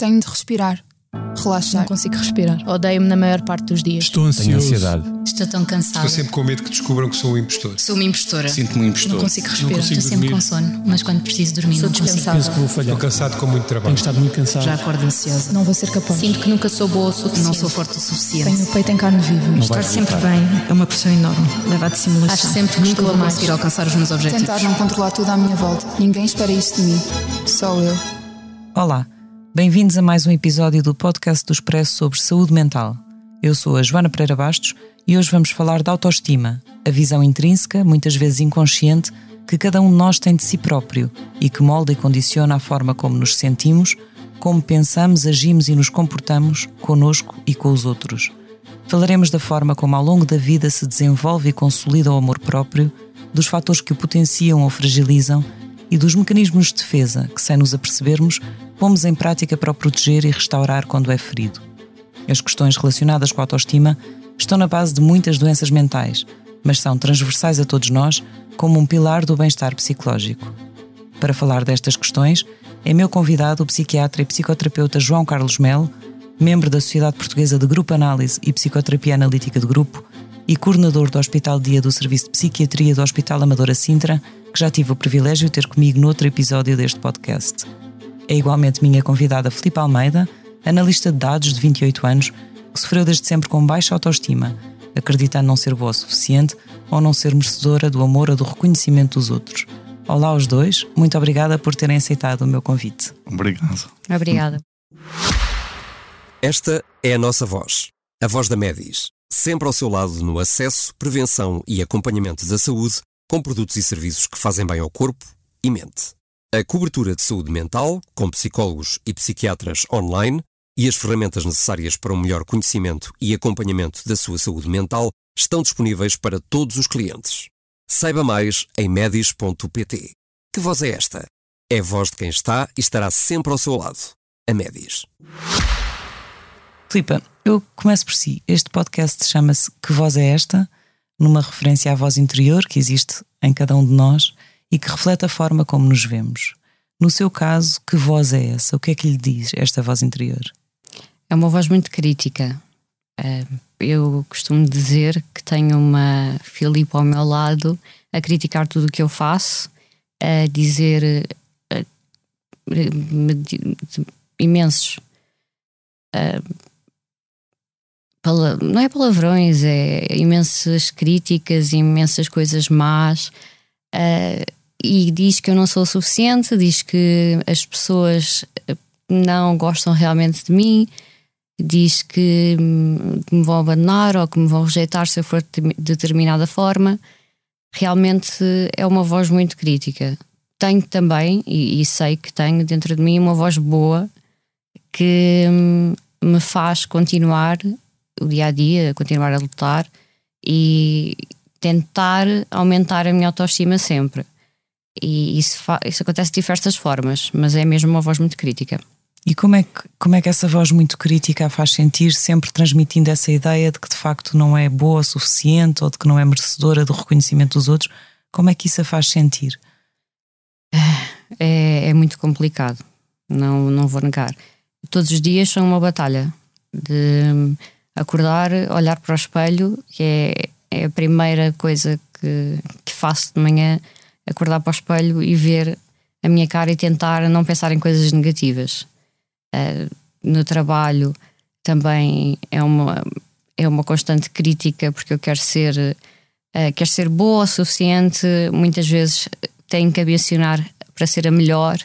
Tenho de respirar, relaxar. Não consigo respirar. Odeio-me na maior parte dos dias. Estou Tenho ansioso. ansiedade. Estou tão cansada. Estou sempre com medo que descubram que sou um impostor. Sou uma impostora. Sinto-me um impostor. Não consigo respirar. consigo Estou sempre dormir. com sono, mas quando preciso dormir Sou não consigo. Penso que vou falhar. Estou cansado com muito trabalho. Tenho estado muito cansado. Já acordo ansiosa. Não vou ser capaz. Sinto que nunca sou boa o suficiente. Não sou forte o suficiente. Tenho o peito em carne viva. Estar sempre bem é uma pressão enorme. Leva à dissimulação. Acho sempre que nunca vou mais. conseguir alcançar os meus objetivos. Tentar não controlar tudo à minha volta. Ninguém espera isto de mim. Só eu. Olá, bem-vindos a mais um episódio do podcast do Expresso sobre saúde mental. Eu sou a Joana Pereira Bastos e hoje vamos falar da autoestima, a visão intrínseca, muitas vezes inconsciente, que cada um de nós tem de si próprio e que molda e condiciona a forma como nos sentimos, como pensamos, agimos e nos comportamos conosco e com os outros. Falaremos da forma como ao longo da vida se desenvolve e consolida o amor próprio, dos fatores que o potenciam ou fragilizam e dos mecanismos de defesa que, sem nos apercebermos, pomos em prática para o proteger e restaurar quando é ferido. As questões relacionadas com a autoestima estão na base de muitas doenças mentais, mas são transversais a todos nós como um pilar do bem-estar psicológico. Para falar destas questões, é meu convidado o psiquiatra e psicoterapeuta João Carlos Melo, membro da Sociedade Portuguesa de Grupo Análise e Psicoterapia Analítica de Grupo e coordenador do Hospital Dia do Serviço de Psiquiatria do Hospital Amadora Sintra, que já tive o privilégio de ter comigo noutro episódio deste podcast. É igualmente minha convidada Filipe Almeida, analista de dados de 28 anos, que sofreu desde sempre com baixa autoestima, acreditando não ser boa o suficiente ou não ser merecedora do amor ou do reconhecimento dos outros. Olá aos dois, muito obrigada por terem aceitado o meu convite. Obrigado. Obrigada. Esta é a nossa voz, a voz da Medis, sempre ao seu lado no acesso, prevenção e acompanhamento da saúde, com produtos e serviços que fazem bem ao corpo e mente. A cobertura de saúde mental, com psicólogos e psiquiatras online, e as ferramentas necessárias para um melhor conhecimento e acompanhamento da sua saúde mental estão disponíveis para todos os clientes. Saiba mais em medis.pt. Que voz é esta? É a voz de quem está e estará sempre ao seu lado. A Medis. Filipa, eu começo por si. Este podcast chama-se Que Voz é Esta? Numa referência à voz interior que existe em cada um de nós e que reflete a forma como nos vemos. No seu caso, que voz é essa? O que é que lhe diz esta voz interior? É uma voz muito crítica. Eh, Eu costumo dizer que tenho uma Filipe ao meu lado a criticar tudo o que eu faço, a dizer eh, di- imensos. Não é palavrões, é imensas críticas, imensas coisas más. eh, e diz que eu não sou o suficiente, diz que as pessoas eh, não gostam realmente de mim, diz que hum, me vão abandonar ou que me vão rejeitar se eu for de determinada forma. Realmente é uma voz muito crítica. Tenho também, e, e sei que tenho dentro de mim, uma voz boa que hum, me faz continuar o dia a dia, continuar a lutar e tentar aumentar a minha autoestima sempre. E isso, isso acontece de diversas formas, mas é mesmo uma voz muito crítica. E como é, que, como é que essa voz muito crítica a faz sentir, sempre transmitindo essa ideia de que de facto não é boa o suficiente ou de que não é merecedora do reconhecimento dos outros? Como é que isso a faz sentir? é, é muito complicado, não, não vou negar. Todos os dias são uma batalha de acordar, olhar para o espelho, que é, é a primeira coisa que, que faço de manhã, acordar para o espelho e ver a minha cara e tentar não pensar em coisas negativas. Eh, no trabalho também é uma, é uma constante crítica porque eu quero ser, eh, quero ser boa o suficiente, muitas vezes tenho que ambicionar para ser a melhor,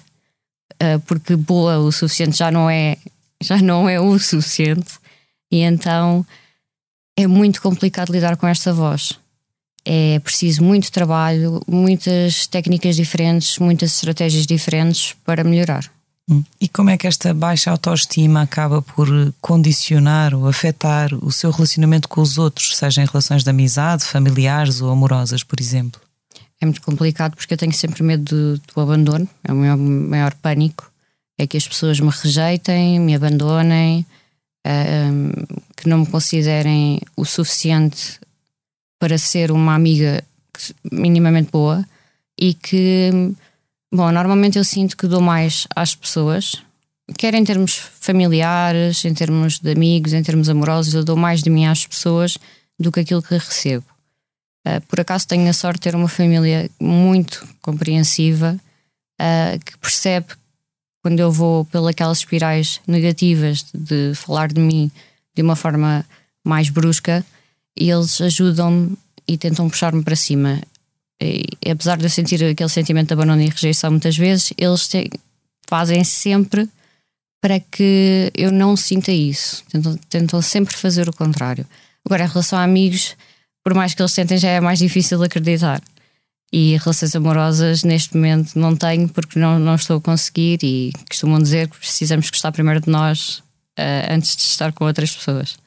eh, porque boa o suficiente já não é já não é o suficiente e então é muito complicado lidar com esta voz. É preciso muito trabalho, muitas técnicas diferentes, muitas estratégias diferentes para melhorar. Hum. E como é que esta baixa autoestima acaba por condicionar ou afetar o seu relacionamento com os outros, seja em relações de amizade, familiares ou amorosas, por exemplo? É muito complicado porque eu tenho sempre medo do, do abandono, é o meu maior pânico. É que as pessoas me rejeitem, me abandonem, que não me considerem o suficiente para ser uma amiga minimamente boa e que, bom, normalmente eu sinto que dou mais às pessoas quer em termos familiares, em termos de amigos, em termos amorosos, eu dou mais de mim às pessoas do que aquilo que recebo. Uh, por acaso tenho a sorte de ter uma família muito compreensiva uh, que percebe quando eu vou pelas espirais negativas de, falar de mim de uma forma mais brusca, eles ajudam-me e tentam puxar-me para cima. E, apesar de eu sentir aquele sentimento de abandono e rejeição muitas vezes, eles te, fazem sempre para que eu não sinta isso. Tentam, tentam sempre fazer o contrário. Agora, em relação a amigos, por mais que eles tentem, já é mais difícil acreditar. E relações amorosas, neste momento, não tenho porque não, não estou a conseguir. E costumam dizer que precisamos gostar primeiro de nós uh, antes de estar com outras pessoas.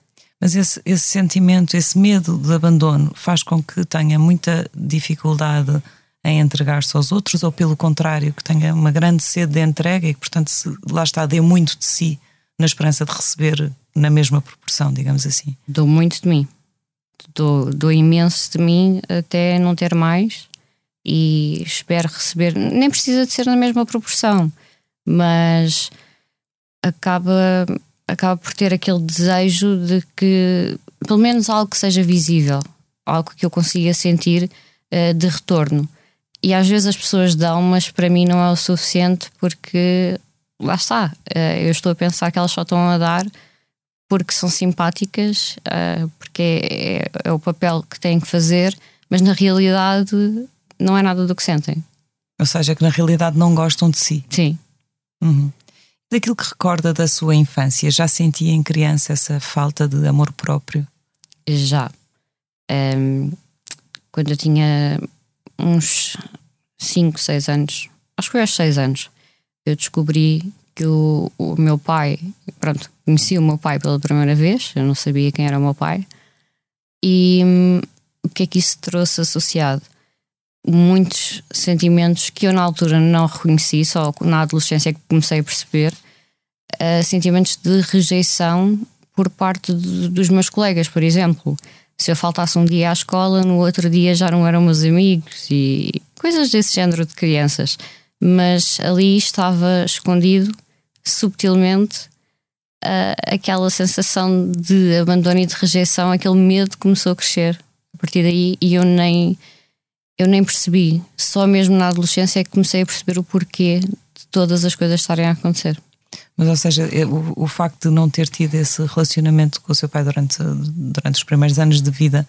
Mas esse, esse sentimento, esse medo de abandono, faz com que tenha muita dificuldade em entregar-se aos outros, ou pelo contrário, que tenha uma grande sede de entrega e que, portanto, se, lá está, dê muito de si na esperança de receber na mesma proporção, digamos assim? Dou muito de mim. Dou, dou imenso de mim até não ter mais e espero receber. Nem precisa de ser na mesma proporção, mas acaba, acaba por ter aquele desejo de que pelo menos algo que seja visível, algo que eu consiga sentir uh, de retorno. E às vezes as pessoas dão, mas para mim não é o suficiente porque lá está, uh, eu estou a pensar que elas só estão a dar porque são simpáticas, uh, porque é, é, é o papel que têm que fazer, mas na realidade não é nada do que sentem. Ou seja, que na realidade não gostam de si. Sim. Uhum. Daquilo que recorda da sua infância, já sentia em criança essa falta de amor próprio? Já. Um, quando eu tinha uns 5, 6 anos, acho que foi aos 6 anos, eu descobri que o, o meu pai, pronto, conheci o meu pai pela primeira vez, eu não sabia quem era o meu pai, e hum, o que é que isso trouxe associado? Muitos sentimentos que eu na altura não reconheci, só na adolescência que comecei a perceber, uh, sentimentos de rejeição por parte de, dos meus colegas, por exemplo. Se eu faltasse um dia à escola, no outro dia já não eram meus amigos e coisas desse género de crianças. Mas ali estava escondido, subtilmente, uh, aquela sensação de abandono e de rejeição, aquele medo começou a crescer a partir daí e eu nem eu nem percebi. Só mesmo na adolescência é que comecei a perceber o porquê de todas as coisas estarem a acontecer. Mas, ou seja, o, o facto de não ter tido esse relacionamento com o seu pai durante, durante os primeiros anos de vida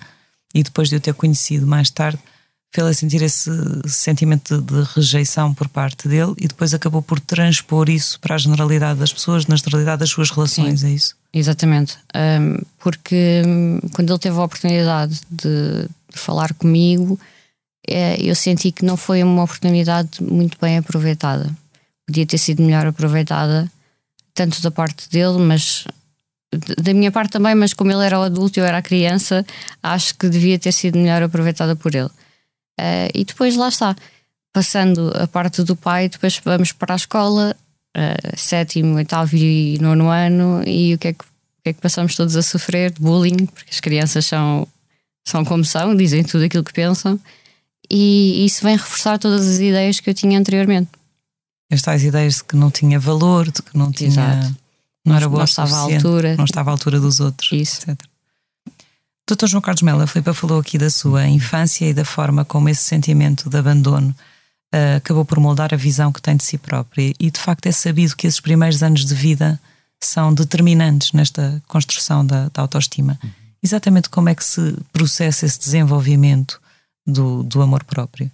e depois de o ter conhecido mais tarde, fez-lhe sentir esse sentimento de, de, rejeição por parte dele e depois acabou por transpor isso para a generalidade das pessoas, na generalidade das suas relações, Sim, é isso? Exatamente. Um, porque hum, quando ele teve a oportunidade de, falar comigo eu senti que não foi uma oportunidade muito bem aproveitada. Podia ter sido melhor aproveitada, tanto da parte dele, mas da minha parte também, mas como ele era o adulto e eu era a criança, acho que devia ter sido melhor aproveitada por ele. Uh, e depois lá está, passando a parte do pai, depois vamos para a escola, uh, sétimo, oitavo e nono ano, e o que, é que, o que é que passamos todos a sofrer? Bullying, porque as crianças são, são como são, dizem tudo aquilo que pensam e isso vem reforçar todas as ideias que eu tinha anteriormente. As tais ideias de que não tinha valor, de que não tinha. Exato. Não era boa não estava à altura. Não estava à altura dos outros. Isso. Etc. Doutor João Carlos Mela, a Filipe falou aqui da sua infância e da forma como esse sentimento de abandono uh, acabou por moldar a visão que tem de si própria. E de facto é sabido que esses primeiros anos de vida são determinantes nesta construção da, da autoestima. Uhum. Exatamente como é que se processa esse desenvolvimento do, do amor próprio?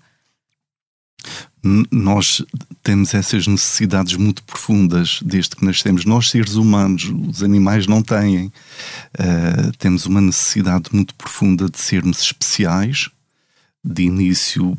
Nós temos essas necessidades muito profundas desde que nascemos. Nós, seres humanos, os animais não têm. Uh, temos uma necessidade muito profunda de sermos especiais, de início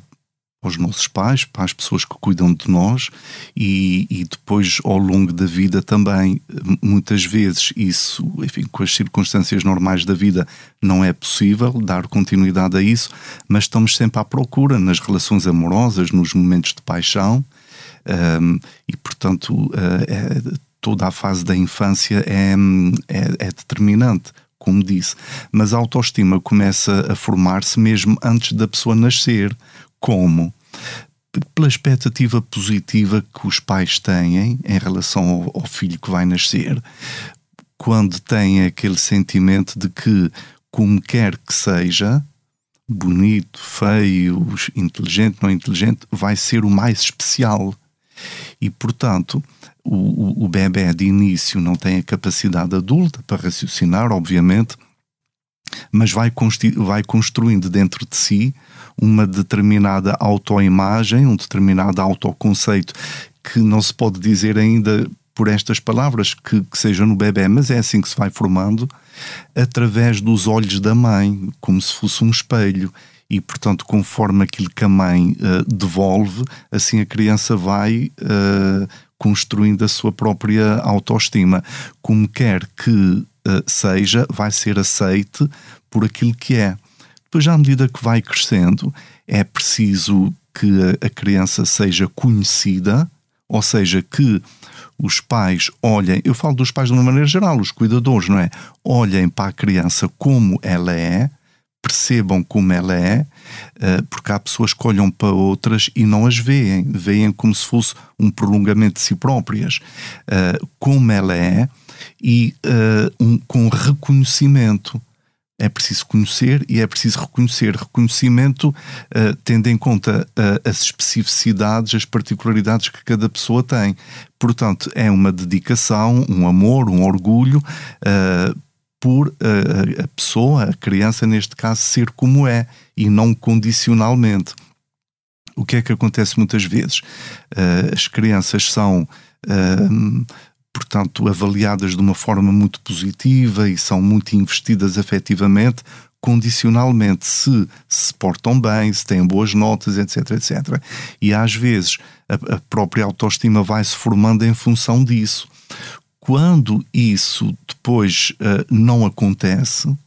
para os nossos pais, para as pessoas que cuidam de nós e, e, depois ao longo da vida também. Muitas vezes isso, enfim, com as circunstâncias normais da vida, não é possível dar continuidade a isso, mas estamos sempre à procura nas relações amorosas, nos momentos de paixão um, e, portanto, uh, é, toda a fase da infância é, é, é determinante como disse, mas a autoestima começa a formar-se mesmo antes da pessoa nascer. Como? pela expectativa positiva que os pais têm em relação ao, ao filho que vai nascer, quando têm aquele sentimento de que, como quer que seja, bonito, feio, inteligente, não inteligente, vai ser o mais especial. E, portanto, o, o, bebê de início não tem a capacidade adulta para raciocinar, obviamente, mas vai, vai construindo dentro de si uma determinada autoimagem, um determinado autoconceito que não se pode dizer ainda por estas palavras que, que seja no bebê, mas é assim que se vai formando através dos olhos da mãe, como se fosse um espelho. E, portanto, conforme aquilo que a mãe uh, devolve, assim a criança vai uh, construindo a sua própria autoestima. Como quer que uh, seja, vai ser aceite por aquilo que é. Depois, à medida que vai crescendo, é preciso que a, criança seja conhecida, ou seja, que os pais olhem, eu falo dos pais de uma maneira geral, os cuidadores, não é? Olhem para a criança como ela é, percebam como ela é, eh, porque há pessoas que olham para outras e não as veem, veem como se fosse um prolongamento de si próprias, eh, como ela é e eh, com reconhecimento é preciso conhecer e é preciso reconhecer. Reconhecimento uh, tendo em conta uh, as especificidades, as particularidades que cada pessoa tem. Portanto, é uma dedicação, um amor, um orgulho uh, por a pessoa, a criança, neste caso, ser como é e não condicionalmente. O que é que acontece muitas vezes? as crianças são portanto, avaliadas de uma forma muito positiva e são muito investidas afetivamente, condicionalmente, se se portam bem, se têm boas notas, etc, etc. E às vezes a, a própria autoestima vai se formando em função disso. Quando isso depois uh, não acontece, uh,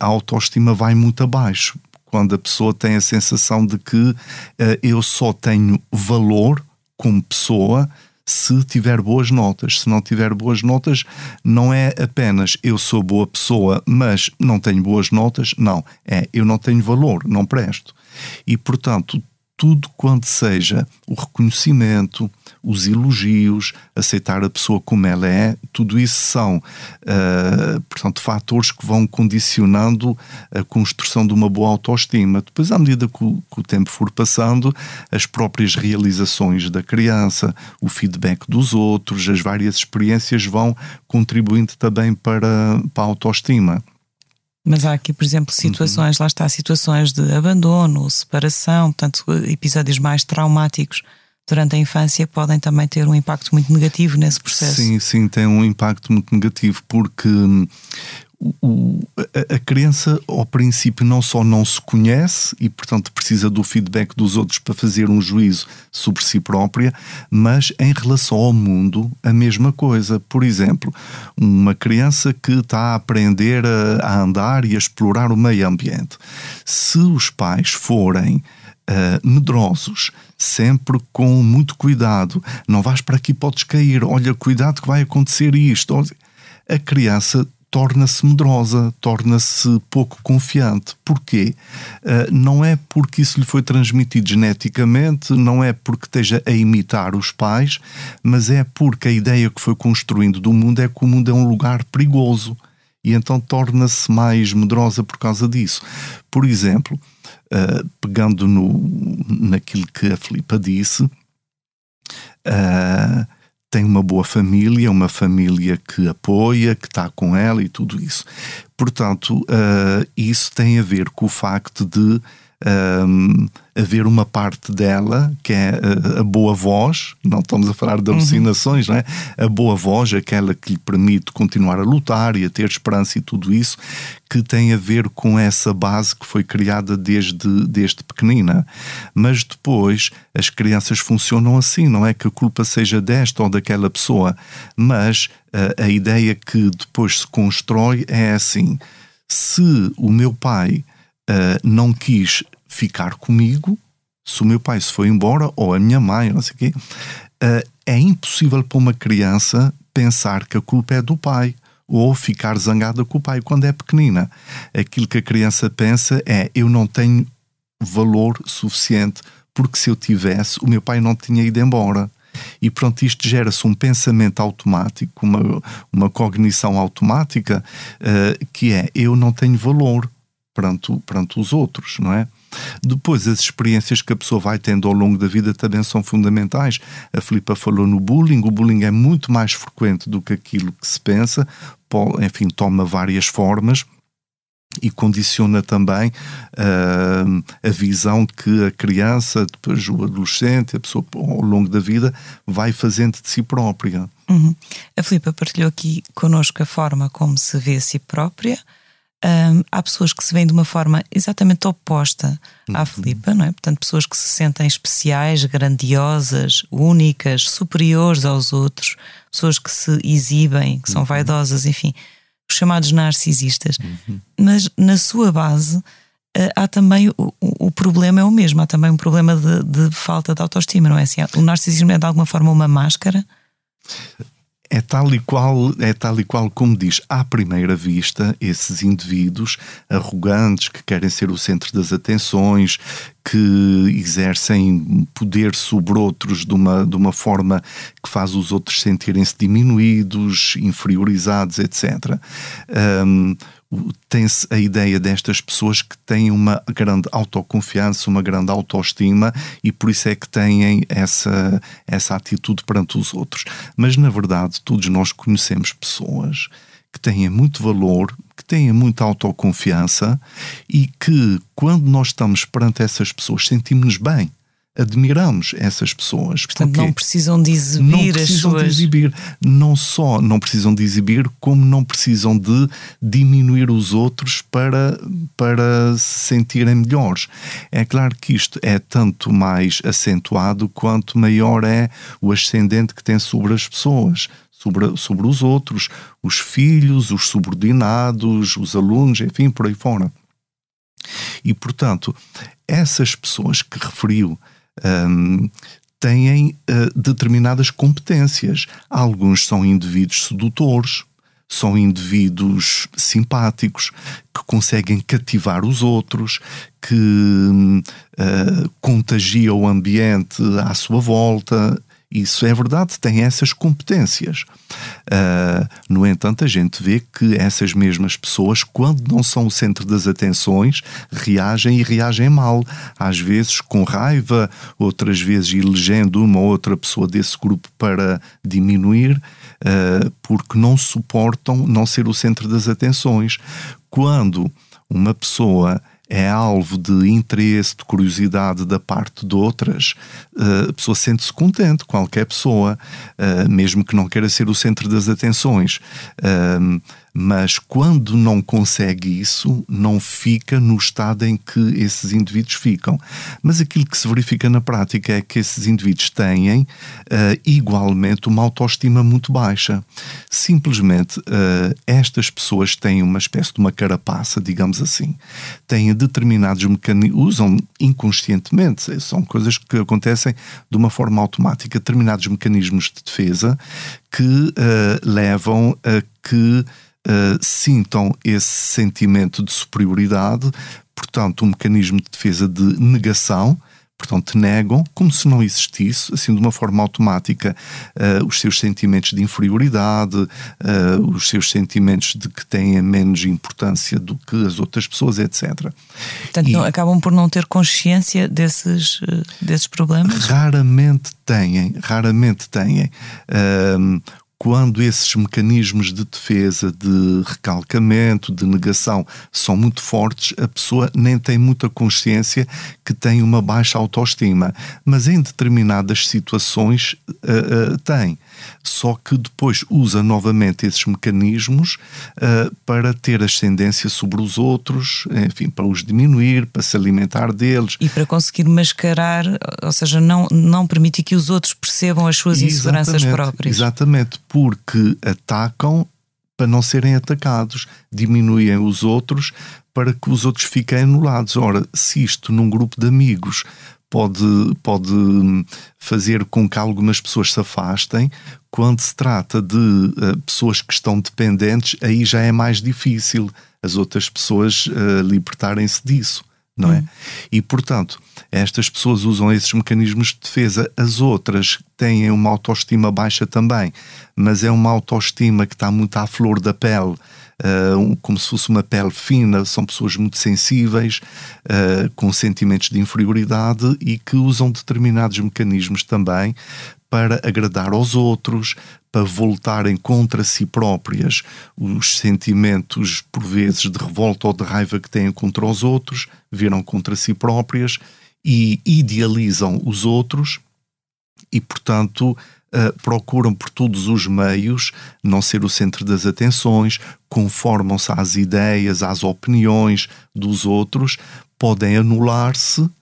a autoestima vai muito abaixo. Quando a pessoa tem a sensação de que uh, eu só tenho valor como pessoa se tiver boas notas. Se não tiver boas notas, não é apenas eu sou boa pessoa, mas não tenho boas notas. Não, é eu não tenho valor, não presto. E, portanto, tudo quanto seja o reconhecimento, os elogios, aceitar a pessoa como ela é, tudo isso são, uh, portanto, fatores que vão condicionando a construção de uma boa autoestima. Depois, à medida que o, que o tempo for passando, as próprias realizações da criança, o feedback dos outros, as várias experiências vão contribuindo também para, para a autoestima. Mas há aqui, por exemplo, situações, uhum. lá está, situações de abandono, separação, portanto, episódios mais traumáticos durante a infância podem também ter um impacto muito negativo nesse processo. Sim, sim, tem um impacto muito negativo porque hum, o, a, a, criança, ao princípio, não só não se conhece e, portanto, precisa do feedback dos outros para fazer um juízo sobre si própria, mas em relação ao mundo, a mesma coisa. Por exemplo, uma criança que está a aprender a, a andar e a explorar o meio ambiente. Se os pais forem Uh, medrosos, sempre com muito cuidado. Não vais para aqui, podes cair. Olha, cuidado que vai acontecer isto. A criança torna-se medrosa, torna-se pouco confiante. Porquê? Uh, não é porque isso lhe foi transmitido geneticamente, não é porque esteja a imitar os pais, mas é porque a ideia que foi construindo do mundo é que o mundo é um lugar perigoso e então torna-se mais medrosa por causa disso. Por exemplo, uh, pegando no, naquilo que a Filipa disse, uh, tem uma boa família, uma família que apoia, que está com ela e tudo isso. Portanto, uh, isso tem a ver com o facto de um, haver uma parte dela que é a, a, boa voz, não estamos a falar de uhum. alucinações, uhum. não é? A boa voz, aquela que lhe permite continuar a lutar e a ter esperança e tudo isso, que tem a ver com essa base que foi criada desde, desde pequenina. Mas depois as crianças funcionam assim, não é que a culpa seja desta ou daquela pessoa, mas a, a ideia que depois se constrói é assim: se o meu pai uh, não quis ficar comigo, se o meu pai se foi embora, ou a minha mãe, não sei o quê, uh, é impossível para uma criança pensar que a culpa é do pai ou ficar zangada com o pai quando é pequenina. Aquilo que a criança pensa é: eu não tenho valor suficiente porque se eu tivesse, o meu pai não tinha ido embora. E pronto, isto gera-se um pensamento automático, uma, uma cognição automática, uh, que é eu não tenho valor perante, perante os outros, não é? Depois, as experiências que a pessoa vai tendo ao longo da vida também são fundamentais. A Filipa falou no bullying. O bullying é muito mais frequente do que aquilo que se pensa. Enfim, toma várias formas e condiciona também uh, a visão que a criança, depois o adolescente, a pessoa ao longo da vida vai fazendo de si própria. Uhum. A Filipa partilhou aqui connosco a forma como se vê a si própria um, há pessoas que se veem de uma forma exatamente oposta à uhum. Filipa, não é? Portanto, pessoas que se sentem especiais, grandiosas, únicas, superiores aos outros, pessoas que se exibem, que são uhum. vaidosas, enfim, os chamados narcisistas. Uhum. Mas na sua base uh, há também o, o, problema é o mesmo, há também um problema de, de falta de autoestima, não é assim? O narcisismo é de alguma forma uma máscara? É tal e qual, é tal e qual como diz, à primeira vista, esses indivíduos arrogantes que querem ser o centro das atenções, que exercem poder sobre outros de uma, de uma forma que faz os outros sentirem-se diminuídos, inferiorizados, etc. Um, tem-se a ideia destas pessoas que têm uma grande autoconfiança, uma grande autoestima e por isso é que têm essa, essa atitude perante os outros. Mas na verdade, todos nós conhecemos pessoas que têm muito valor, que têm muita autoconfiança e que, quando nós estamos perante essas pessoas, sentimos-nos bem admiramos essas pessoas. Portanto, não precisam de exibir não precisam as suas... de exibir. Não só não precisam de exibir, como não precisam de diminuir os outros para, para se sentirem melhores. É claro que isto é tanto mais acentuado quanto maior é o ascendente que tem sobre as pessoas. Sobre, sobre os outros, os filhos, os subordinados, os alunos, enfim, por aí fora. E, portanto, essas pessoas que referiu um, têm uh, determinadas competências. Alguns são indivíduos sedutores, são indivíduos simpáticos, que conseguem cativar os outros, que uh, contagiam o ambiente à sua volta, isso é verdade, tem essas competências. Uh, no entanto, a gente vê que essas mesmas pessoas, quando não são o centro das atenções, reagem e reagem mal. Às vezes com raiva, outras vezes elegendo uma ou outra pessoa desse grupo para diminuir, uh, porque não suportam não ser o centro das atenções. Quando uma pessoa é alvo de interesse, de curiosidade da parte de outras, eh, a pessoa sente-se contente, qualquer pessoa, eh, mesmo que não queira ser o centro das atenções. Mas quando não consegue isso, não fica no estado em que esses indivíduos ficam. Mas aquilo que se verifica na prática é que esses indivíduos têm uh, igualmente uma autoestima muito baixa. Simplesmente uh, estas pessoas têm uma espécie de uma carapaça, digamos assim, têm determinados mecanismos, usam inconscientemente, são coisas que acontecem de uma forma automática, determinados mecanismos de defesa que uh, levam a que uh, sintam esse sentimento de superioridade, portanto, um mecanismo de defesa de negação. Portanto, negam como se não existisse, assim de uma forma automática, uh, os seus sentimentos de inferioridade, uh, os seus sentimentos de que têm menos importância do que as outras pessoas, etc. Portanto, e, não, acabam por não ter consciência desses, desses problemas? Raramente têm, raramente têm. Uh, quando esses mecanismos de defesa, de recalcamento, de negação são muito fortes, a pessoa nem tem muita consciência que tem uma baixa autoestima, mas em determinadas situações uh, uh, tem só que depois usa novamente esses mecanismos uh, para ter ascendência sobre os outros, enfim, para os diminuir, para se alimentar deles. E para conseguir mascarar, ou seja, não, não permitir que os outros percebam as suas inseguranças exatamente, próprias. Exatamente, porque atacam para não serem atacados, diminuem os outros para que os outros fiquem anulados. Ora, se isto num grupo de amigos pode, pode fazer com que algumas pessoas se afastem. Quando se trata de uh, pessoas que estão dependentes, aí já é mais difícil as outras pessoas uh, libertarem-se disso, não é? Hum. E, portanto, Estas pessoas usam esses mecanismos de defesa. As outras têm uma autoestima baixa também, mas é uma autoestima que está muito à flor da pele. Uh, como se fosse uma pele fina, são pessoas muito sensíveis, uh, com sentimentos de inferioridade e que usam determinados mecanismos também para agradar aos outros, para voltarem contra si próprias os sentimentos, por vezes, de revolta ou de raiva que têm contra os outros, viram contra si próprias e idealizam os outros e, portanto, Uh, procuram por todos os meios não ser o centro das atenções, conformam-se às ideias, às opiniões dos outros, podem anular-se uh,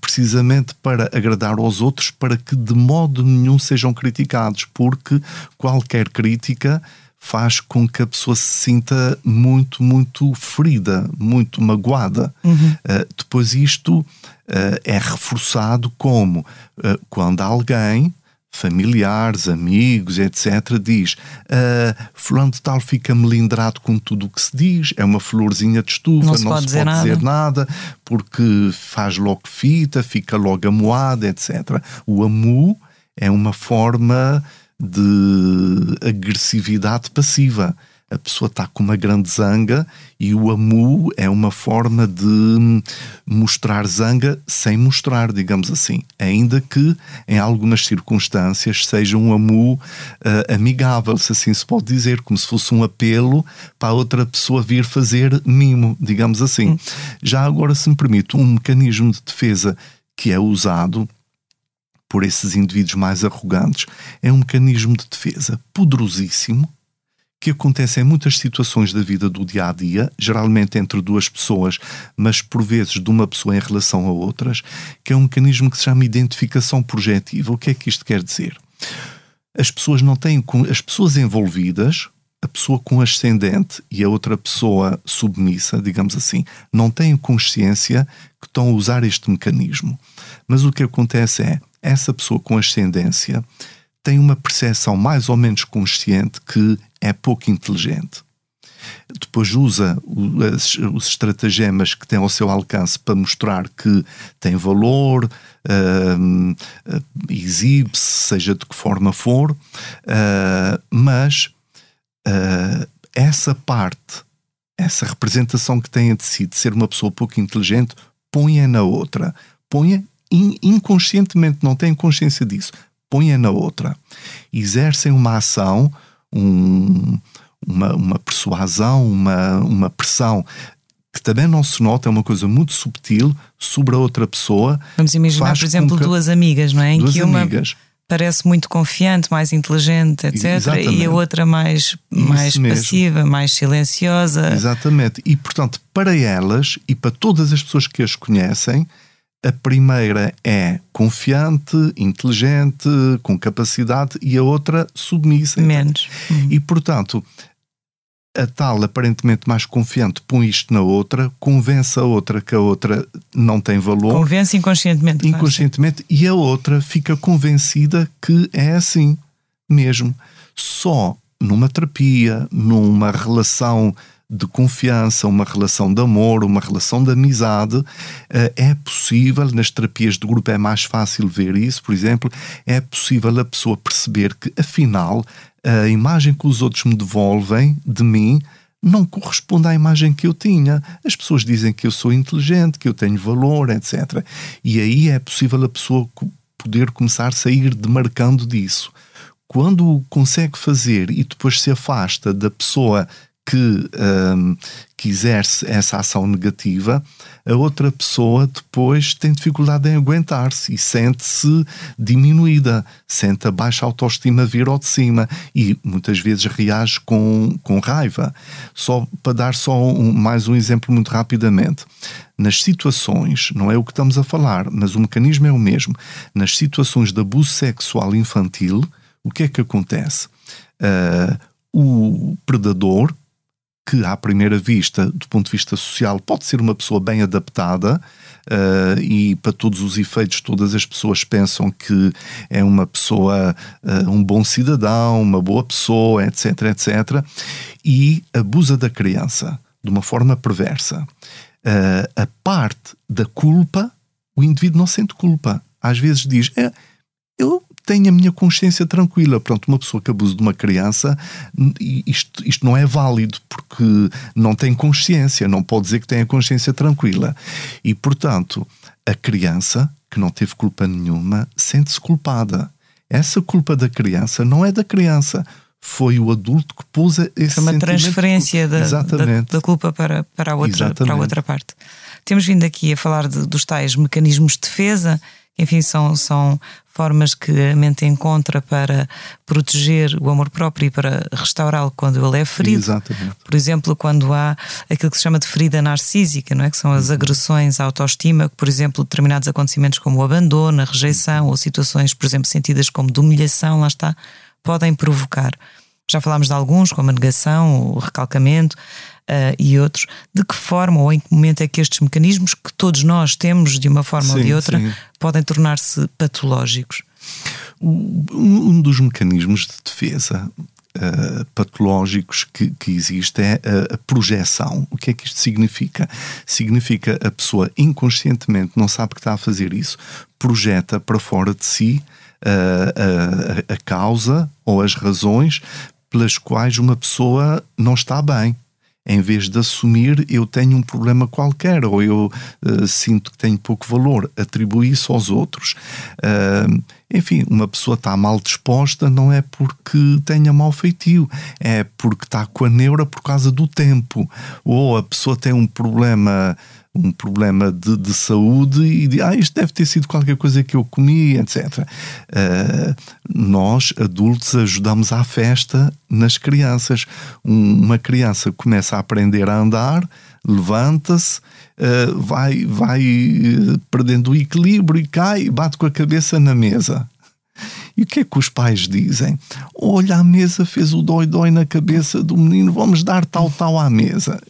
precisamente para agradar aos outros, para que de modo nenhum sejam criticados, porque qualquer crítica faz com que a pessoa se sinta muito, muito ferida, muito magoada. Uhum. Uh, depois isto uh, é reforçado como uh, quando alguém familiares, amigos, etc., diz uh, fulano de tal fica melindrado com tudo o que se diz, é uma florzinha de estufa, não se não pode, se dizer, pode nada. dizer, nada. porque faz logo fita, fica logo amoada, etc. O amu é uma forma de agressividade passiva a pessoa está com uma grande zanga e o amu é uma forma de mostrar zanga sem mostrar, digamos assim. Ainda que em algumas circunstâncias seja um amu uh, amigável, se assim se pode dizer, como se fosse um apelo para a outra pessoa vir fazer mimo, digamos assim. Hum. Já agora, se me permite, um mecanismo de defesa que é usado por esses indivíduos mais arrogantes é um mecanismo de defesa poderosíssimo que acontece em muitas situações da vida do dia a dia, geralmente entre duas pessoas, mas por vezes de uma pessoa em relação a outras, que é um mecanismo que se chama identificação projetiva. O que é que isto quer dizer? As pessoas não têm as pessoas envolvidas, a pessoa com ascendente e a outra pessoa submissa, digamos assim, não têm consciência que estão a usar este mecanismo. Mas o que acontece é, essa pessoa com ascendência tem uma percepção mais ou menos consciente que é pouco inteligente. Depois usa os estratagemas que tem ao seu alcance para mostrar que tem valor, uh, exibe-se, seja de que forma for, uh, mas uh, essa parte, essa representação que tem de si de ser uma pessoa pouco inteligente, ponha na outra. Ponha inconscientemente, não tem consciência disso, ponha na outra. Exercem uma ação um, uma, uma persuasão, uma, uma pressão que também não se nota, é uma coisa muito subtil sobre a outra pessoa. Vamos imaginar, por exemplo, que... duas amigas, não é? Em que uma amigas. parece muito confiante, mais inteligente, etc. Exatamente. E a outra mais, mais passiva, mais silenciosa. Exatamente. E, portanto, para elas e para todas as pessoas que as conhecem, a primeira é confiante, inteligente, com capacidade, e a outra submissa. Menos. Uhum. E, portanto, a tal aparentemente mais confiante põe isto na outra, convence a outra que a outra não tem valor. Convence inconscientemente. Inconscientemente, e a outra fica convencida que é assim mesmo. Só numa terapia, numa relação de confiança, uma relação de amor, uma relação de amizade, eh, é possível, nas terapias de grupo é mais fácil ver isso, por exemplo, é possível a pessoa perceber que, afinal, a imagem que os outros me devolvem de mim não corresponde à imagem que eu tinha. As pessoas dizem que eu sou inteligente, que eu tenho valor, etc. E aí é possível a pessoa poder começar a sair demarcando disso. Quando consegue fazer e depois se afasta da pessoa que, um, que exerce essa ação negativa, a outra pessoa depois tem dificuldade em aguentar-se e sente-se diminuída, sente a baixa autoestima vir ao de cima e muitas vezes reage com, com raiva. Só para dar só um, mais um exemplo muito rapidamente. Nas situações, não é o que estamos a falar, mas o mecanismo é o mesmo. Nas situações de abuso sexual infantil, o que é que acontece? Uh, o predador que à primeira vista, do ponto de vista social, pode ser uma pessoa bem adaptada uh, e para todos os efeitos todas as pessoas pensam que é uma pessoa, uh, um bom cidadão, uma boa pessoa, etc, etc, e abusa da criança de uma forma perversa. Uh, a parte da culpa o indivíduo não sente culpa. Às vezes diz: é, eu tenho a minha consciência tranquila. Pronto, uma pessoa que abusa de uma criança, isto, isto não é válido porque não tem consciência, não pode dizer que tem a consciência tranquila. E, portanto, a criança, que não teve culpa nenhuma, sente-se culpada. Essa culpa da criança não é da criança, foi o adulto que pôs esse Foi uma transferência da, da, da, culpa para, para, a outra, para a outra parte. Temos vindo aqui a falar de, dos tais mecanismos de defesa, enfim, são, são formas que a mente encontra para proteger o amor próprio e para restaurá-lo quando ele é ferido. Exatamente. Por exemplo, quando há aquilo que se chama de ferida narcísica, não é? que são as uhum. agressões à autoestima, por exemplo, determinados acontecimentos como o abandono, a rejeição ou situações, por exemplo, sentidas como de humilhação, lá está, podem provocar. Já falámos de alguns, como a negação, o recalcamento uh, e outros. De que forma ou em que momento é que estes mecanismos, que todos nós temos de uma forma sim, ou de outra, sim. podem tornar-se patológicos? Um dos mecanismos de defesa Uh, patológicos que, que existe é a, a, projeção. O que é que isto significa? Significa a pessoa inconscientemente não sabe que está a fazer isso, projeta para fora de si uh, a, a causa ou as razões pelas quais uma pessoa não está bem em vez de assumir eu tenho um problema qualquer ou eu uh, sinto que tenho pouco valor, atribui isso aos outros. Uh, enfim, uma pessoa está mal disposta não é porque tenha mau feitio, é porque está com a neura por causa do tempo. Ou a pessoa tem um problema um problema de, de saúde e de, ah, isto deve ter sido qualquer coisa que eu comi, etc. Uh, nós, adultos, ajudamos à festa nas crianças. Um, uma criança começa a aprender a andar, levanta-se, uh, vai, vai uh, perdendo o equilíbrio e cai, bate com a cabeça na mesa. E o que é que os pais dizem? Olha, a mesa fez o dói-dói na cabeça do menino, vamos dar tal-tal à mesa.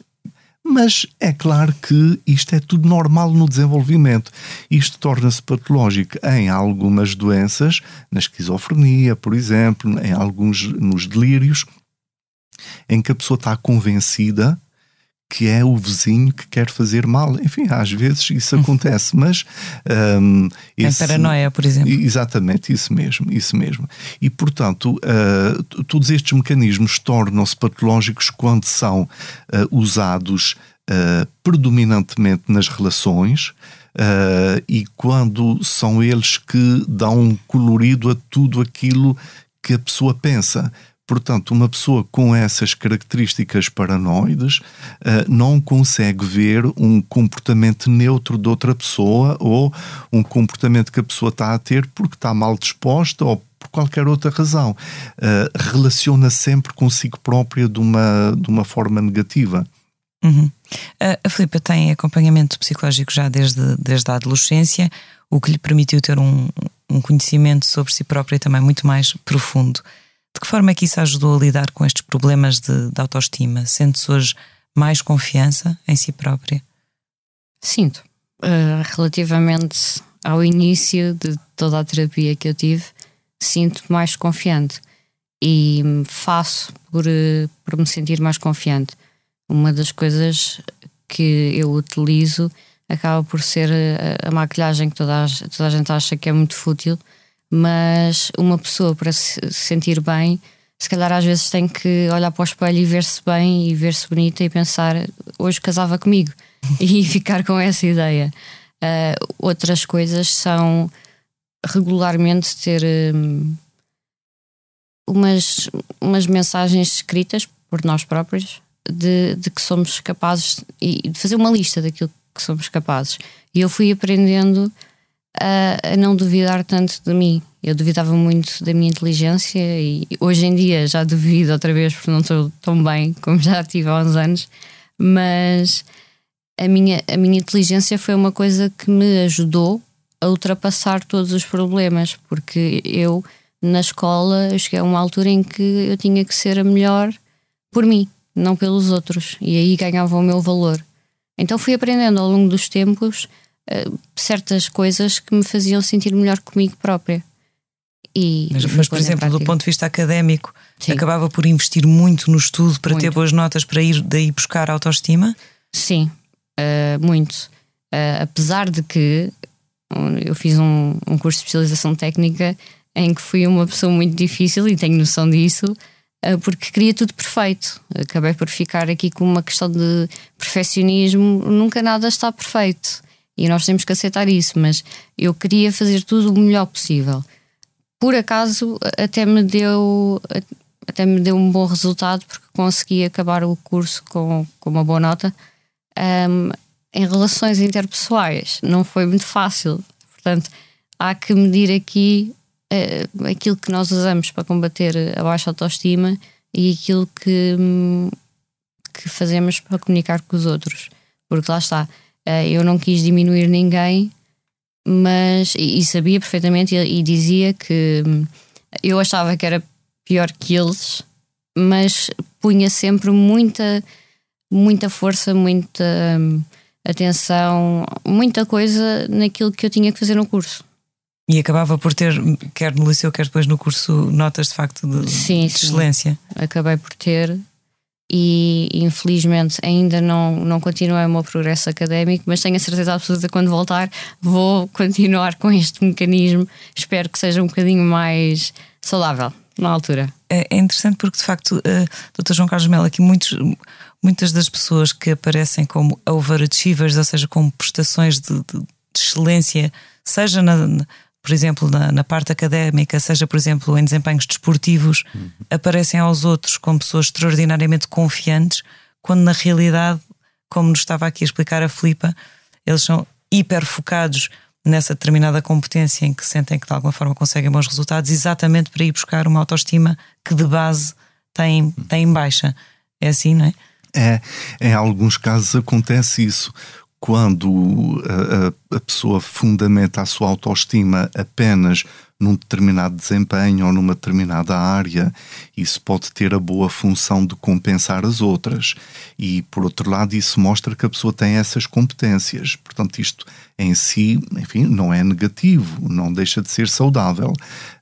Mas é claro que isto é tudo normal no desenvolvimento. Isto torna-se patológico em algumas doenças, na esquizofrenia, por exemplo, em alguns nos delírios, em que a pessoa está convencida que é o vizinho que quer fazer mal. Enfim, às vezes isso acontece, mas. Um, esse, paranoia, por exemplo. Exatamente, isso mesmo, isso mesmo. E, portanto, uh, todos estes mecanismos tornam-se patológicos quando são uh, usados uh, predominantemente nas relações. e quando são eles que dão um colorido a tudo aquilo que a pessoa pensa. Portanto, uma pessoa com essas características paranoides uh, não consegue ver um comportamento neutro de outra pessoa ou um comportamento que a pessoa está a ter porque está mal disposta ou por qualquer outra razão. Uh, relaciona sempre consigo própria de uma, de uma forma negativa. Uhum. A Filipa tem acompanhamento psicológico já desde, desde a adolescência, o que lhe permitiu ter um, um conhecimento sobre si própria também muito mais profundo. De que forma é que isso ajudou a lidar com estes problemas de, de autoestima? Sente-se hoje mais confiança em si própria? Sinto. Uh, relativamente ao início de toda a terapia que eu tive, sinto mais confiante e faço por, por me sentir mais confiante. Uma das coisas que eu utilizo acaba por ser a, a maquilhagem que toda a, toda a gente acha que é muito fútil, mas uma pessoa para se sentir bem, se calhar às vezes tem que olhar para o espelho e ver-se bem e ver-se bonita e pensar hoje casava comigo e ficar com essa ideia. Uh, outras coisas são regularmente ter um, umas, umas mensagens escritas por nós próprios de, de que somos capazes e de fazer uma lista daquilo que somos capazes. E eu fui aprendendo a, a, não duvidar tanto de mim. Eu duvidava muito da minha inteligência e hoje em dia já duvido outra vez porque não estou tão bem como já tive há uns anos, mas a minha, a minha inteligência foi uma coisa que me ajudou a ultrapassar todos os problemas, porque eu na escola eu cheguei a uma altura em que eu tinha que ser a melhor por mim, não pelos outros, e aí ganhava o meu valor. Então fui aprendendo ao longo dos tempos uh, certas coisas que me faziam sentir melhor comigo própria. E, mas, mas por exemplo, do ponto de vista académico, Sim. acabava por investir muito no estudo para muito. ter boas notas para ir daí buscar autoestima? Sim, uh, muito. Uh, apesar de que eu fiz um, um curso de especialização técnica em que fui uma pessoa muito difícil e tenho noção disso, uh, porque queria tudo perfeito. Acabei por ficar aqui com uma questão de perfeccionismo, nunca nada está perfeito. E nós temos que aceitar isso, mas eu queria fazer tudo o melhor possível. Por acaso, até me deu até me deu um bom resultado porque consegui acabar o curso com, com uma boa nota. Um, em relações interpessoais, não foi muito fácil. Portanto, há que medir aqui uh, aquilo que nós usamos para combater a baixa autoestima e aquilo que, um, que fazemos para comunicar com os outros. Porque lá está, eu não quis diminuir ninguém, mas e, e sabia perfeitamente e, e dizia que um, eu achava que era pior que eles, mas punha sempre muita, muita força, muita hum, atenção, muita coisa naquilo que eu tinha que fazer no curso. E acabava por ter, quer no liceu, quer depois no curso, notas de facto de, sim, de excelência. Sim. Acabei por ter e infelizmente ainda não, não continuei o meu progresso académico, mas tenho a certeza absoluta que quando voltar vou continuar com este mecanismo. Espero que seja um bocadinho mais saudável na altura. É, é interessante porque, de facto, uh, eh, Dr. João Carlos Melo, aqui muitos, muitas das pessoas que aparecem como overachievers, ou seja, como prestações de, de, de excelência, seja na, por exemplo, na, na, parte académica, seja, por exemplo, em desempenhos desportivos, uhum. aparecem aos outros como pessoas extraordinariamente confiantes, quando na realidade, como nos estava aqui a explicar a Filipa, eles são hiper focados nessa determinada competência em que sentem que de alguma forma conseguem bons resultados, exatamente para ir buscar uma autoestima que de base tem, tem baixa. É assim, não é? É, em alguns casos acontece isso. Quando a, a, a pessoa fundamenta a sua autoestima apenas num determinado desempenho ou numa determinada área, isso pode ter a boa função de compensar as outras. E, por outro lado, isso mostra que a pessoa tem essas competências. Portanto, isto em si, enfim, não é negativo, não deixa de ser saudável.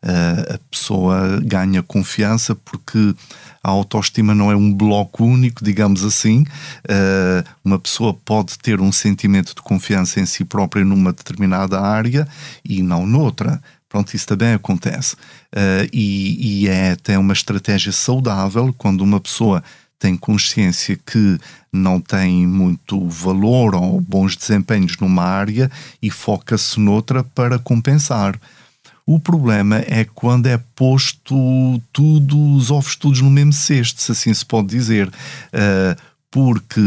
Uh, a pessoa ganha confiança porque a autoestima não é um bloco único, digamos assim. Uh, uma pessoa pode ter um sentimento de confiança em si própria numa determinada área e não noutra. Pronto, isso também acontece. Uh, e, e é até uma estratégia saudável quando uma pessoa tem consciência que não tem muito valor ou bons desempenhos numa área e foca-se noutra para compensar. O problema é quando é posto tudo, os ovos todos no mesmo cesto, se assim se pode dizer. Uh, porque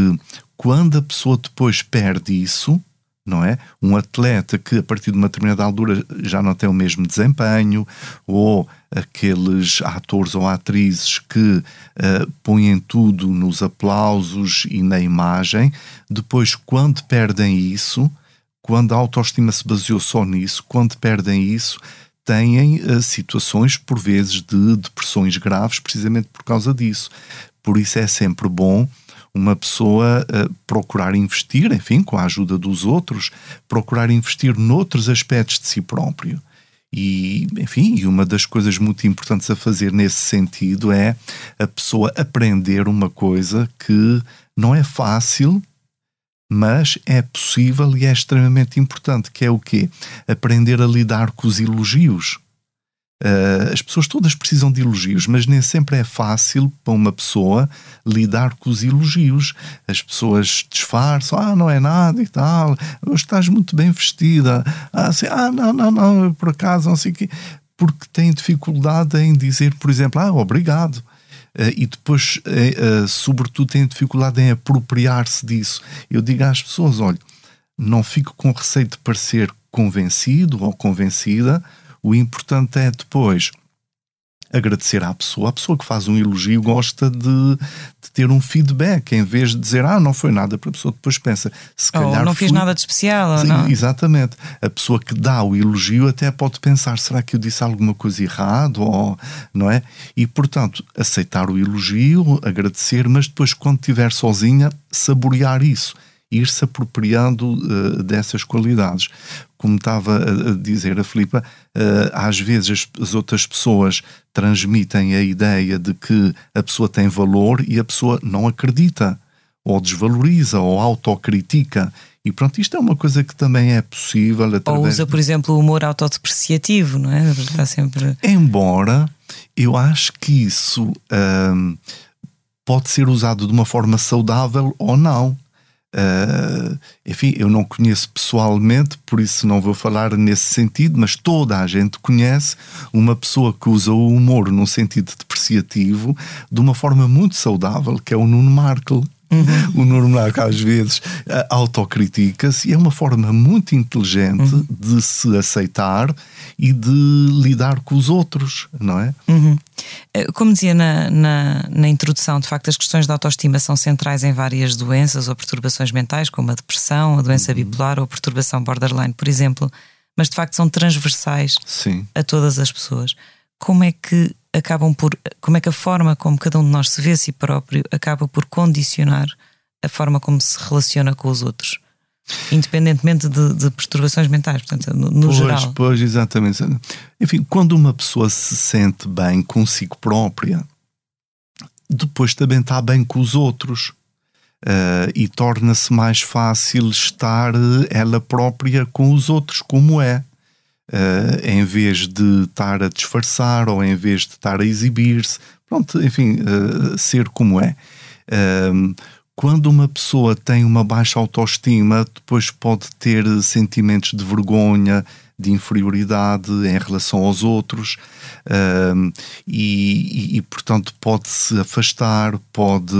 quando a pessoa depois perde isso, não é? Um atleta que a partir de uma determinada altura já não tem o mesmo desempenho, ou aqueles atores ou atrizes que uh, põem tudo nos aplausos e na imagem, depois, quando perdem isso, quando a autoestima se baseou só nisso, quando perdem isso, têm uh, situações, por vezes, de depressões graves, precisamente por causa disso. Por isso é sempre bom uma pessoa uh, procurar investir, enfim, com a ajuda dos outros, procurar investir noutros aspectos de si próprio. E, enfim, e uma das coisas muito importantes a fazer nesse sentido é a pessoa aprender uma coisa que não é fácil, mas é possível e é extremamente importante, que é o quê? Aprender a lidar com os elogios. Uh, as pessoas todas precisam de elogios, mas nem sempre é fácil para uma pessoa lidar com os elogios. As pessoas disfarçam, ah, não é nada e tal, estás muito bem vestida, ah, assim, ah não, não, não, por acaso, não sei o quê, porque têm dificuldade em dizer, por exemplo, ah, obrigado. Uh, e depois, uh, sobretudo, têm dificuldade em apropriar-se disso. Eu digo às pessoas: olha, não fico com receio de parecer convencido ou convencida o importante é depois agradecer à pessoa. A pessoa que faz um elogio gosta de, de, ter um feedback, em vez de dizer, ah, não foi nada, para a pessoa depois pensa, se calhar. Ou não fui... fiz nada de especial, Sim, não? Exatamente. A pessoa que dá o elogio até pode pensar, será que eu disse alguma coisa errada? Ou, não é? E, portanto, aceitar o elogio, agradecer, mas depois, quando estiver sozinha, saborear isso ir-se apropriando uh, dessas qualidades. Como estava a, dizer a Filipa, uh, às vezes as, as, outras pessoas transmitem a ideia de que a pessoa tem valor e a pessoa não acredita. ou desvaloriza, ou autocritica. E pronto, isto é uma coisa que também é possível. Ou usa, por exemplo, o humor autodepreciativo, não é? Está sempre. Embora eu acho que isso hum, pode ser usado de uma forma saudável ou não. Uh, enfim, eu não conheço pessoalmente, por isso não vou falar nesse sentido, mas toda a gente conhece uma pessoa que usa o humor num sentido depreciativo de uma forma muito saudável, que é o Nuno Markle. Uhum. O Nuno Marco às vezes autocritica-se e é uma forma muito inteligente uhum. de se aceitar e de lidar com os outros, não é? Uhum. Eh, como dizia na, na, na, introdução, de facto, as questões da autoestima são centrais em várias doenças ou perturbações mentais, como a depressão, a doença uhum. bipolar ou a perturbação borderline, por exemplo, mas de facto são transversais Sim. a todas as pessoas. Como é que acabam por. Como é que a forma como cada um de nós se vê a si próprio acaba por condicionar a forma como se relaciona com os outros? independentemente de, de, perturbações mentais, portanto, no, no pois, geral. Pois, exatamente. Enfim, quando uma pessoa se sente bem consigo própria, depois também está bem com os outros. Uh, e torna-se mais fácil estar ela própria com os outros, como é. Uh, em vez de estar a disfarçar ou em vez de estar a exibir-se, pronto, enfim, uh, ser como é quando uma pessoa tem uma baixa autoestima, depois pode ter sentimentos de vergonha, de inferioridade em relação aos outros um, e, e, portanto, pode se afastar, pode.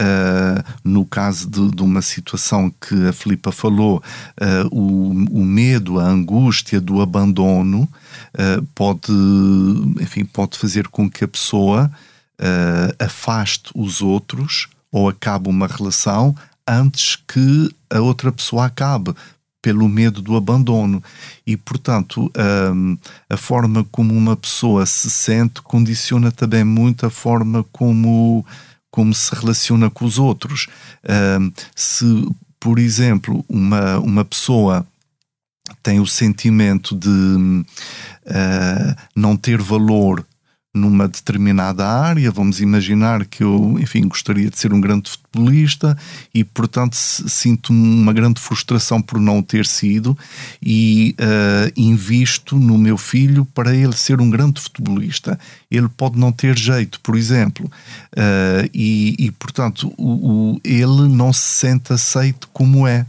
Uh, no caso de, de, uma situação que a Filipa falou, uh, o, o, medo, a angústia do abandono uh, pode, enfim, pode fazer com que a pessoa afaste os outros ou acaba uma relação antes que a outra pessoa acabe, pelo medo do abandono. E, portanto, um, a forma como uma pessoa se sente condiciona também muito a forma como, como se relaciona com os outros. Um, se, por exemplo, uma, uma pessoa tem o sentimento de uh, não ter valor numa determinada área, vamos imaginar que eu, enfim, gostaria de ser um grande futebolista e, portanto, sinto uma grande frustração por não ter sido e uh, invisto no meu filho para ele ser um grande futebolista. Ele pode não ter jeito, por exemplo, uh, e, e, portanto, o, o, ele não se sente aceito como é.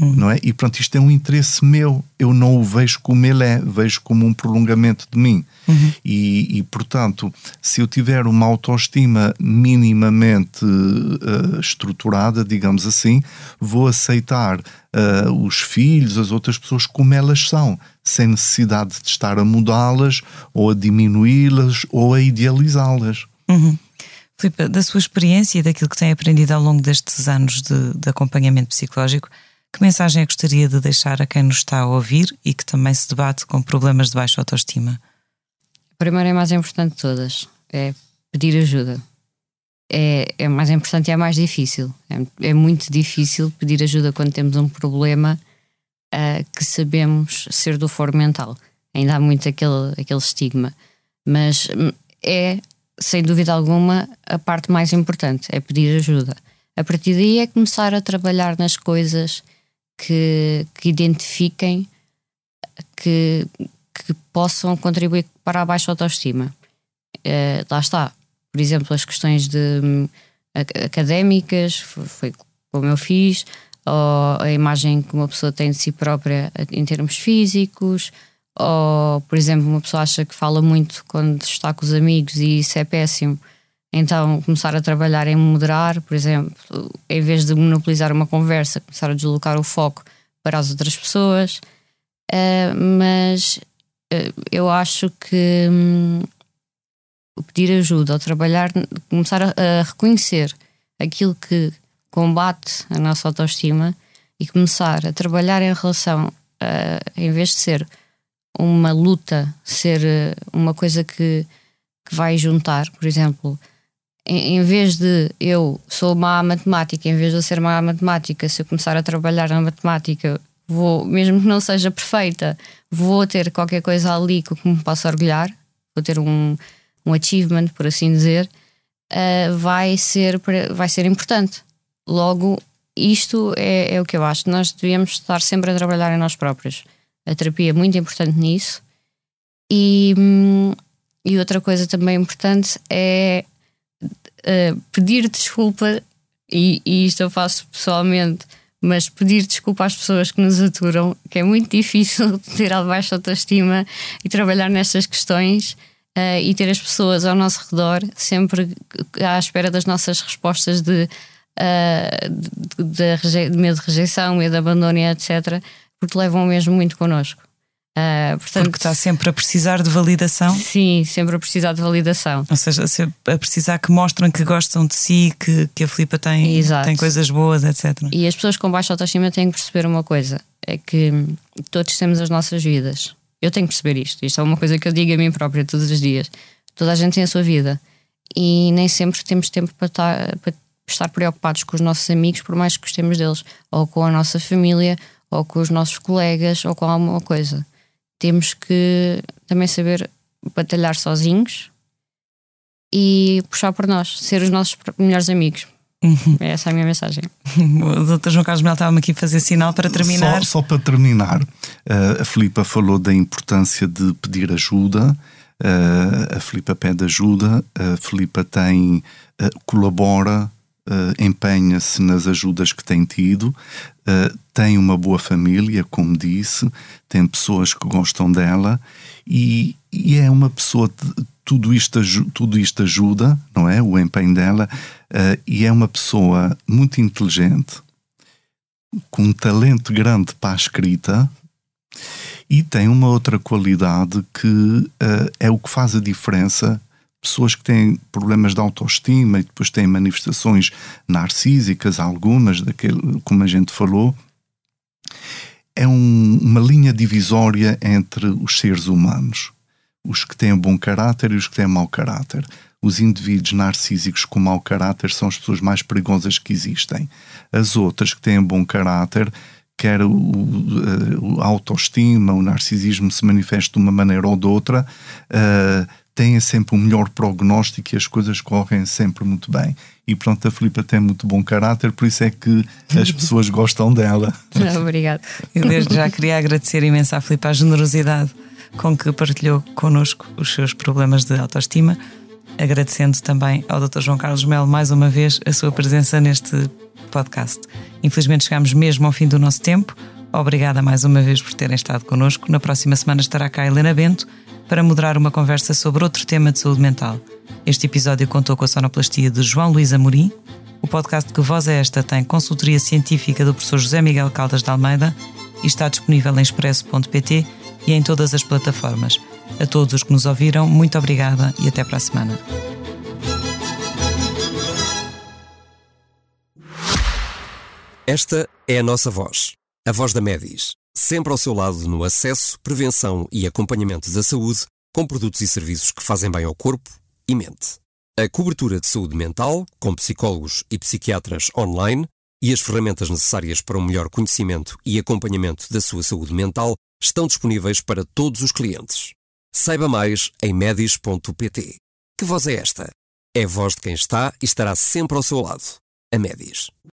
Hum. Não é? E pronto, isto é um interesse meu. Eu não o vejo como ele é, vejo como um prolongamento de mim. Uhum. E, e, portanto, se eu tiver uma autoestima minimamente uh, estruturada, digamos assim, vou aceitar uh, os filhos, as outras pessoas como elas são, sem necessidade de estar a mudá-las, ou a diminuí-las, ou a idealizá-las. Uhum. Filipe, da sua experiência e daquilo que tem aprendido ao longo destes anos de, de acompanhamento psicológico, que mensagem é que gostaria de deixar a quem nos está a ouvir e que também se debate com problemas de baixa autoestima? A primeira é mais importante de todas, é pedir ajuda. É, é mais importante e é mais difícil. É, é muito difícil pedir ajuda quando temos um problema uh, que sabemos ser do foro mental. Ainda há muito aquele, aquele estigma. Mas hum, é, sem dúvida alguma, a parte mais importante, é pedir ajuda. A partir daí é começar a trabalhar nas coisas que, que identifiquem que, que possam contribuir para a baixa autoestima. Uh, lá está. Por exemplo, as questões de um, académicas, foi como eu fiz, ou a imagem que uma pessoa tem de si própria em termos físicos, ou, por exemplo, uma pessoa acha que fala muito quando está com os amigos e isso é péssimo então, começar a trabalhar em moderar, por exemplo, em vez de monopolizar uma conversa, começar a deslocar o foco para as outras pessoas. Uh, mas uh, eu acho que um, pedir ajuda ou trabalhar, começar a, a, reconhecer aquilo que combate a nossa autoestima e começar a trabalhar em relação, a, em vez de ser uma luta, ser uma coisa que, que vai juntar, por exemplo em, vez de eu sou má matemática, em vez de eu ser má matemática, se eu começar a trabalhar na matemática, vou, mesmo que não seja perfeita, vou ter qualquer coisa ali com que me possa orgulhar, vou ter um, um achievement, por assim dizer, uh, vai, ser, vai ser importante. Logo, isto é, é o que eu acho. Nós devíamos estar sempre a trabalhar em nós próprios. A terapia é muito importante nisso. E, hum, e outra coisa também importante é uh, pedir desculpa, e, e isto eu faço pessoalmente, mas pedir desculpa às pessoas que nos aturam, que é muito difícil ter a baixa autoestima e trabalhar nestas questões uh, e ter as pessoas ao nosso redor sempre à espera das nossas respostas de, uh, de, de, de medo de rejeição, medo de abandono, etc., porque levam mesmo muito connosco. Uh, portanto, Porque está sempre a precisar de validação? Sim, sempre a precisar de validação. Ou seja, a precisar que mostrem que gostam de si, que, que a Filipa tem, tem coisas boas, etc. E as pessoas com baixa autoestima têm que perceber uma coisa: é que todos temos as nossas vidas. Eu tenho que perceber isto. Isto é uma coisa que eu digo a mim própria todos os dias. Toda a gente tem a sua vida. E nem sempre temos tempo para estar, para estar preocupados com os nossos amigos, por mais que gostemos deles, ou com a nossa família, ou com os nossos colegas, ou com alguma coisa temos que também saber batalhar sozinhos e puxar por nós, ser os nossos melhores amigos. Uhum. Essa é a minha mensagem. O Dr. João Carlos Mel estava-me aqui a fazer sinal para terminar. Só, só para terminar, uh, a Filipa falou da importância de pedir ajuda. Uh, a Filipa pede ajuda, a Filipa tem, uh, colabora uh, empenha-se nas ajudas que tem tido, uh, tem uma boa família, como disse, tem pessoas que gostam dela e, e é uma pessoa. De, tudo isto, tudo isto ajuda, não é? O empenho dela, uh, e é uma pessoa muito inteligente, com um talento grande para a escrita, e tem uma outra qualidade que uh, é o que faz a diferença pessoas que têm problemas de autoestima e depois têm manifestações narcísicas, algumas, daquele, como a gente falou, é um, uma linha divisória entre os seres humanos. Os que têm bom caráter e os que têm mau caráter. Os indivíduos narcísicos com mau caráter são as pessoas mais perigosas que existem. As outras que têm bom caráter quer o, o, a autoestima, o narcisismo se manifeste de uma maneira ou de outra, uh, têm sempre um melhor prognóstico e as coisas correm sempre muito bem. E pronto, a Filipa tem muito bom caráter, por isso é que as pessoas gostam dela. Obrigada. Eu desde já queria agradecer imenso à Filipa a generosidade com que partilhou connosco os seus problemas de autoestima, agradecendo também ao Dr. João Carlos Melo mais uma vez a sua presença neste podcast. Infelizmente chegamos mesmo ao fim do nosso tempo. Obrigada mais uma vez por terem estado connosco. Na próxima semana estará cá a Helena Bento para moderar uma conversa sobre outro tema de saúde mental. Este episódio contou com a sonoplastia de João Luís Amorim. O podcast Que Voz é Esta tem consultoria científica do professor José Miguel Caldas de Almeida e está disponível em expresso.pt e em todas as plataformas. A todos os que nos ouviram, muito obrigada e até para a semana. Esta é a nossa voz, a voz da Medis sempre ao seu lado no acesso, prevenção e acompanhamento da saúde, com produtos e serviços que fazem bem ao corpo e mente. A cobertura de saúde mental, com psicólogos e psiquiatras online, e as ferramentas necessárias para um melhor conhecimento e acompanhamento da sua saúde mental estão disponíveis para todos os clientes. Saiba mais em medis.pt. Que voz é esta? É a voz de quem está e estará sempre ao seu lado. A Medis.